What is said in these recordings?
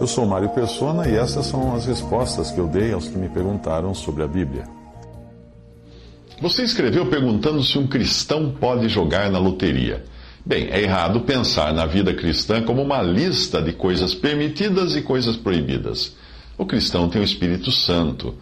Eu sou Mário Persona e essas são as respostas que eu dei aos que me perguntaram sobre a Bíblia. Você escreveu perguntando se um cristão pode jogar na loteria. Bem, é errado pensar na vida cristã como uma lista de coisas permitidas e coisas proibidas. O cristão tem o Espírito Santo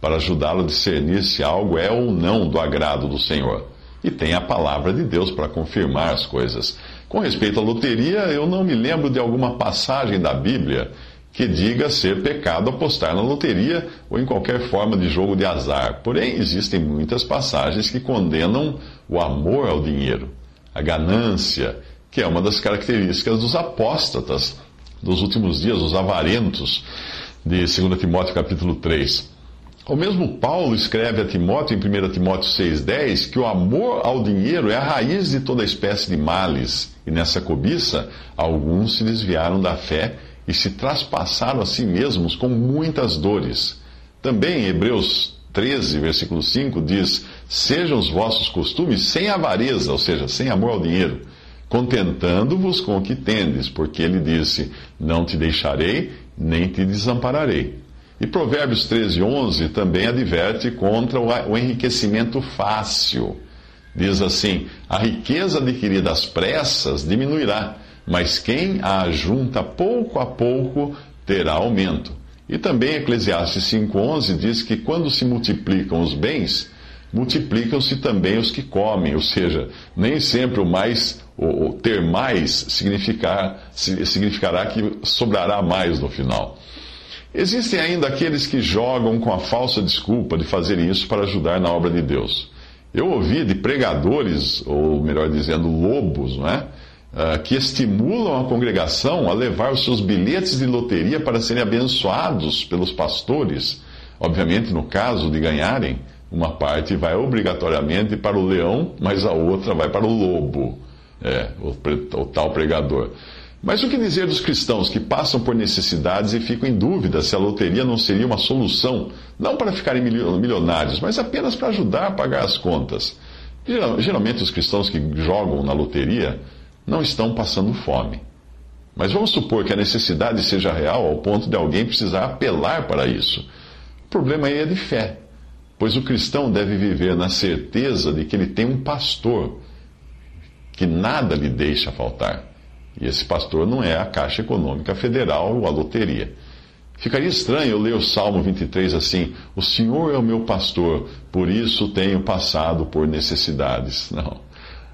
para ajudá-lo a discernir se algo é ou não do agrado do Senhor. E tem a palavra de Deus para confirmar as coisas. Com respeito à loteria, eu não me lembro de alguma passagem da Bíblia que diga ser pecado apostar na loteria ou em qualquer forma de jogo de azar. Porém, existem muitas passagens que condenam o amor ao dinheiro, a ganância, que é uma das características dos apóstatas dos últimos dias, os avarentos, de 2 Timóteo capítulo 3. O mesmo Paulo escreve a Timóteo, em 1 Timóteo 6,10, que o amor ao dinheiro é a raiz de toda espécie de males, e nessa cobiça, alguns se desviaram da fé e se traspassaram a si mesmos com muitas dores. Também Hebreus 13, versículo 5, diz: Sejam os vossos costumes sem avareza, ou seja, sem amor ao dinheiro, contentando-vos com o que tendes, porque ele disse: Não te deixarei, nem te desampararei. E Provérbios 13, 11 também adverte contra o enriquecimento fácil. Diz assim: A riqueza adquirida às pressas diminuirá mas quem a ajunta pouco a pouco terá aumento. E também Eclesiastes 5,11 diz que quando se multiplicam os bens, multiplicam-se também os que comem, ou seja, nem sempre o mais, o, ter mais significar, significará que sobrará mais no final. Existem ainda aqueles que jogam com a falsa desculpa de fazerem isso para ajudar na obra de Deus. Eu ouvi de pregadores, ou melhor dizendo, lobos, não é? uh, que estimulam a congregação a levar os seus bilhetes de loteria para serem abençoados pelos pastores. Obviamente, no caso de ganharem, uma parte vai obrigatoriamente para o leão, mas a outra vai para o lobo, é, o, o tal pregador. Mas o que dizer dos cristãos que passam por necessidades e ficam em dúvida se a loteria não seria uma solução, não para ficarem milionários, mas apenas para ajudar a pagar as contas? Geralmente, os cristãos que jogam na loteria não estão passando fome. Mas vamos supor que a necessidade seja real ao ponto de alguém precisar apelar para isso. O problema aí é de fé, pois o cristão deve viver na certeza de que ele tem um pastor que nada lhe deixa faltar. E esse pastor não é a Caixa Econômica Federal ou a loteria. Ficaria estranho eu ler o Salmo 23 assim: O Senhor é o meu pastor, por isso tenho passado por necessidades. Não.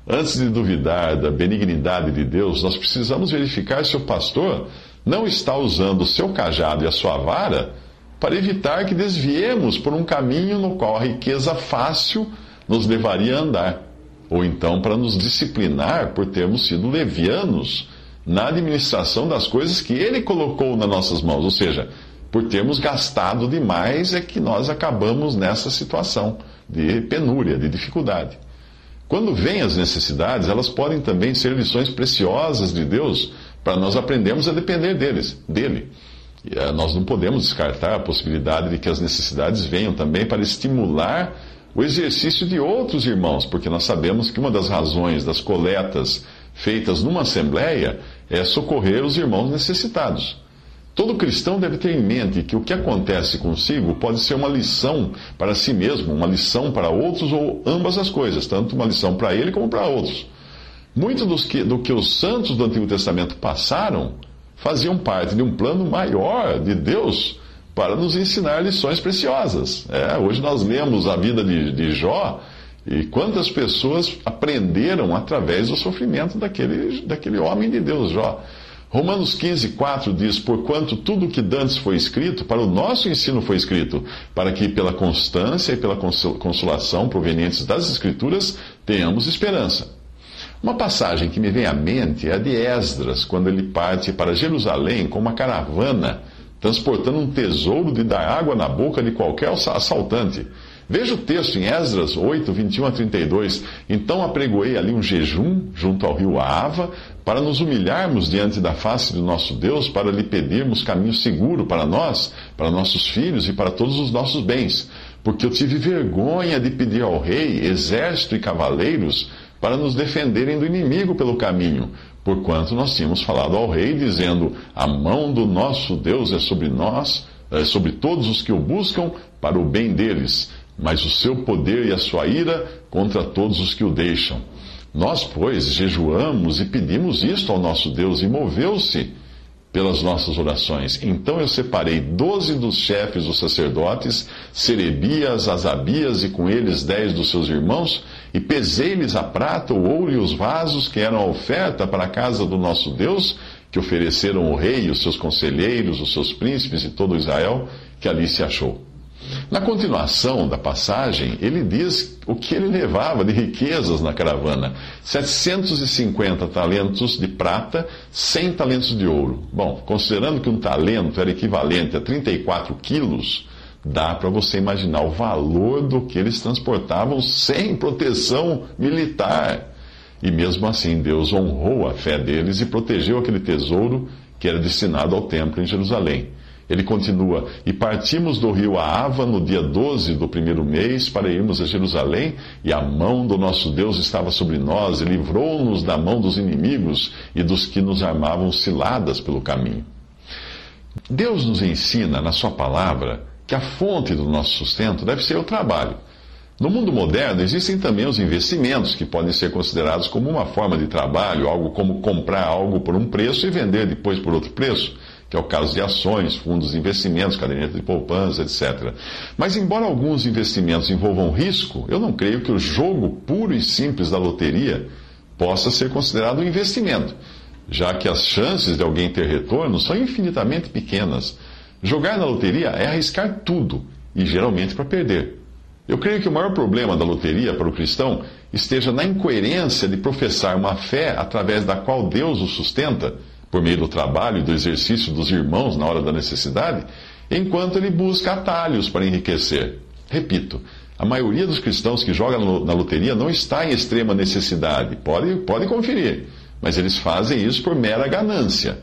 Antes de duvidar da benignidade de Deus, nós precisamos verificar se o pastor não está usando o seu cajado e a sua vara para evitar que desviemos por um caminho no qual a riqueza fácil nos levaria a andar, ou então para nos disciplinar por termos sido levianos na administração das coisas que ele colocou nas nossas mãos, ou seja, por termos gastado demais é que nós acabamos nessa situação de penúria, de dificuldade. Quando vêm as necessidades, elas podem também ser lições preciosas de Deus para nós aprendermos a depender deles, dele. E, uh, nós não podemos descartar a possibilidade de que as necessidades venham também para estimular o exercício de outros irmãos, porque nós sabemos que uma das razões das coletas feitas numa assembleia é socorrer os irmãos necessitados. Todo cristão deve ter em mente que o que acontece consigo pode ser uma lição para si mesmo, uma lição para outros ou ambas as coisas, tanto uma lição para ele como para outros. Muito que, do que os santos do Antigo Testamento passaram faziam parte de um plano maior de Deus para nos ensinar lições preciosas. É, hoje nós lemos a vida de, de Jó e quantas pessoas aprenderam através do sofrimento daquele, daquele homem de Deus, Jó. Romanos 15, 4 diz: Porquanto tudo que dantes foi escrito, para o nosso ensino foi escrito, para que pela constância e pela consolação provenientes das Escrituras tenhamos esperança. Uma passagem que me vem à mente é a de Esdras, quando ele parte para Jerusalém com uma caravana, transportando um tesouro de dar água na boca de qualquer assaltante. Veja o texto em Esdras 8, 21 a 32. Então apregoei ali um jejum junto ao rio Ava, para nos humilharmos diante da face do nosso Deus, para lhe pedirmos caminho seguro para nós, para nossos filhos e para todos os nossos bens. Porque eu tive vergonha de pedir ao rei exército e cavaleiros para nos defenderem do inimigo pelo caminho, porquanto nós tínhamos falado ao rei, dizendo: A mão do nosso Deus é sobre nós, é sobre todos os que o buscam, para o bem deles, mas o seu poder e a sua ira contra todos os que o deixam. Nós, pois, jejuamos e pedimos isto ao nosso Deus, e moveu-se pelas nossas orações. Então eu separei doze dos chefes dos sacerdotes, Serebias, Asabias e com eles dez dos seus irmãos, e pesei-lhes a prata, o ouro e os vasos que eram a oferta para a casa do nosso Deus, que ofereceram o rei, os seus conselheiros, os seus príncipes e todo Israel que ali se achou. Na continuação da passagem, ele diz o que ele levava de riquezas na caravana: 750 talentos de prata, 100 talentos de ouro. Bom, considerando que um talento era equivalente a 34 quilos, dá para você imaginar o valor do que eles transportavam sem proteção militar. E mesmo assim, Deus honrou a fé deles e protegeu aquele tesouro que era destinado ao templo em Jerusalém. Ele continua: E partimos do rio Aava no dia 12 do primeiro mês para irmos a Jerusalém, e a mão do nosso Deus estava sobre nós, e livrou-nos da mão dos inimigos e dos que nos armavam ciladas pelo caminho. Deus nos ensina, na Sua palavra, que a fonte do nosso sustento deve ser o trabalho. No mundo moderno, existem também os investimentos, que podem ser considerados como uma forma de trabalho, algo como comprar algo por um preço e vender depois por outro preço que é o caso de ações, fundos de investimentos, caderneta de poupança, etc. Mas, embora alguns investimentos envolvam risco, eu não creio que o jogo puro e simples da loteria possa ser considerado um investimento, já que as chances de alguém ter retorno são infinitamente pequenas. Jogar na loteria é arriscar tudo, e geralmente para perder. Eu creio que o maior problema da loteria para o cristão esteja na incoerência de professar uma fé através da qual Deus o sustenta por meio do trabalho e do exercício dos irmãos na hora da necessidade, enquanto ele busca atalhos para enriquecer. Repito, a maioria dos cristãos que jogam na loteria não está em extrema necessidade. Pode, pode conferir. Mas eles fazem isso por mera ganância.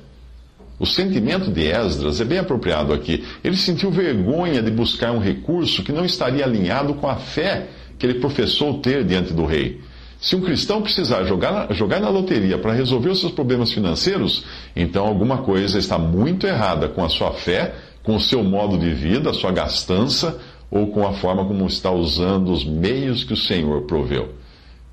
O sentimento de Esdras é bem apropriado aqui. Ele sentiu vergonha de buscar um recurso que não estaria alinhado com a fé que ele professou ter diante do rei. Se um cristão precisar jogar, jogar na loteria para resolver os seus problemas financeiros, então alguma coisa está muito errada com a sua fé, com o seu modo de vida, a sua gastança ou com a forma como está usando os meios que o Senhor proveu.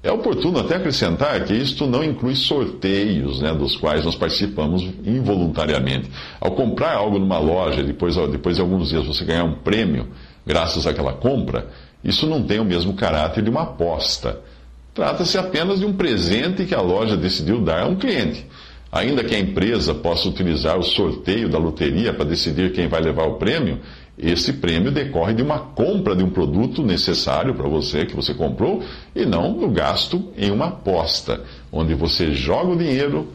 É oportuno até acrescentar que isto não inclui sorteios, né, dos quais nós participamos involuntariamente. Ao comprar algo numa loja, depois, depois de alguns dias você ganhar um prêmio, graças àquela compra, isso não tem o mesmo caráter de uma aposta. Trata-se apenas de um presente que a loja decidiu dar a um cliente. Ainda que a empresa possa utilizar o sorteio da loteria para decidir quem vai levar o prêmio, esse prêmio decorre de uma compra de um produto necessário para você, que você comprou, e não do gasto em uma aposta, onde você joga o dinheiro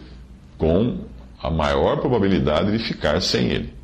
com a maior probabilidade de ficar sem ele.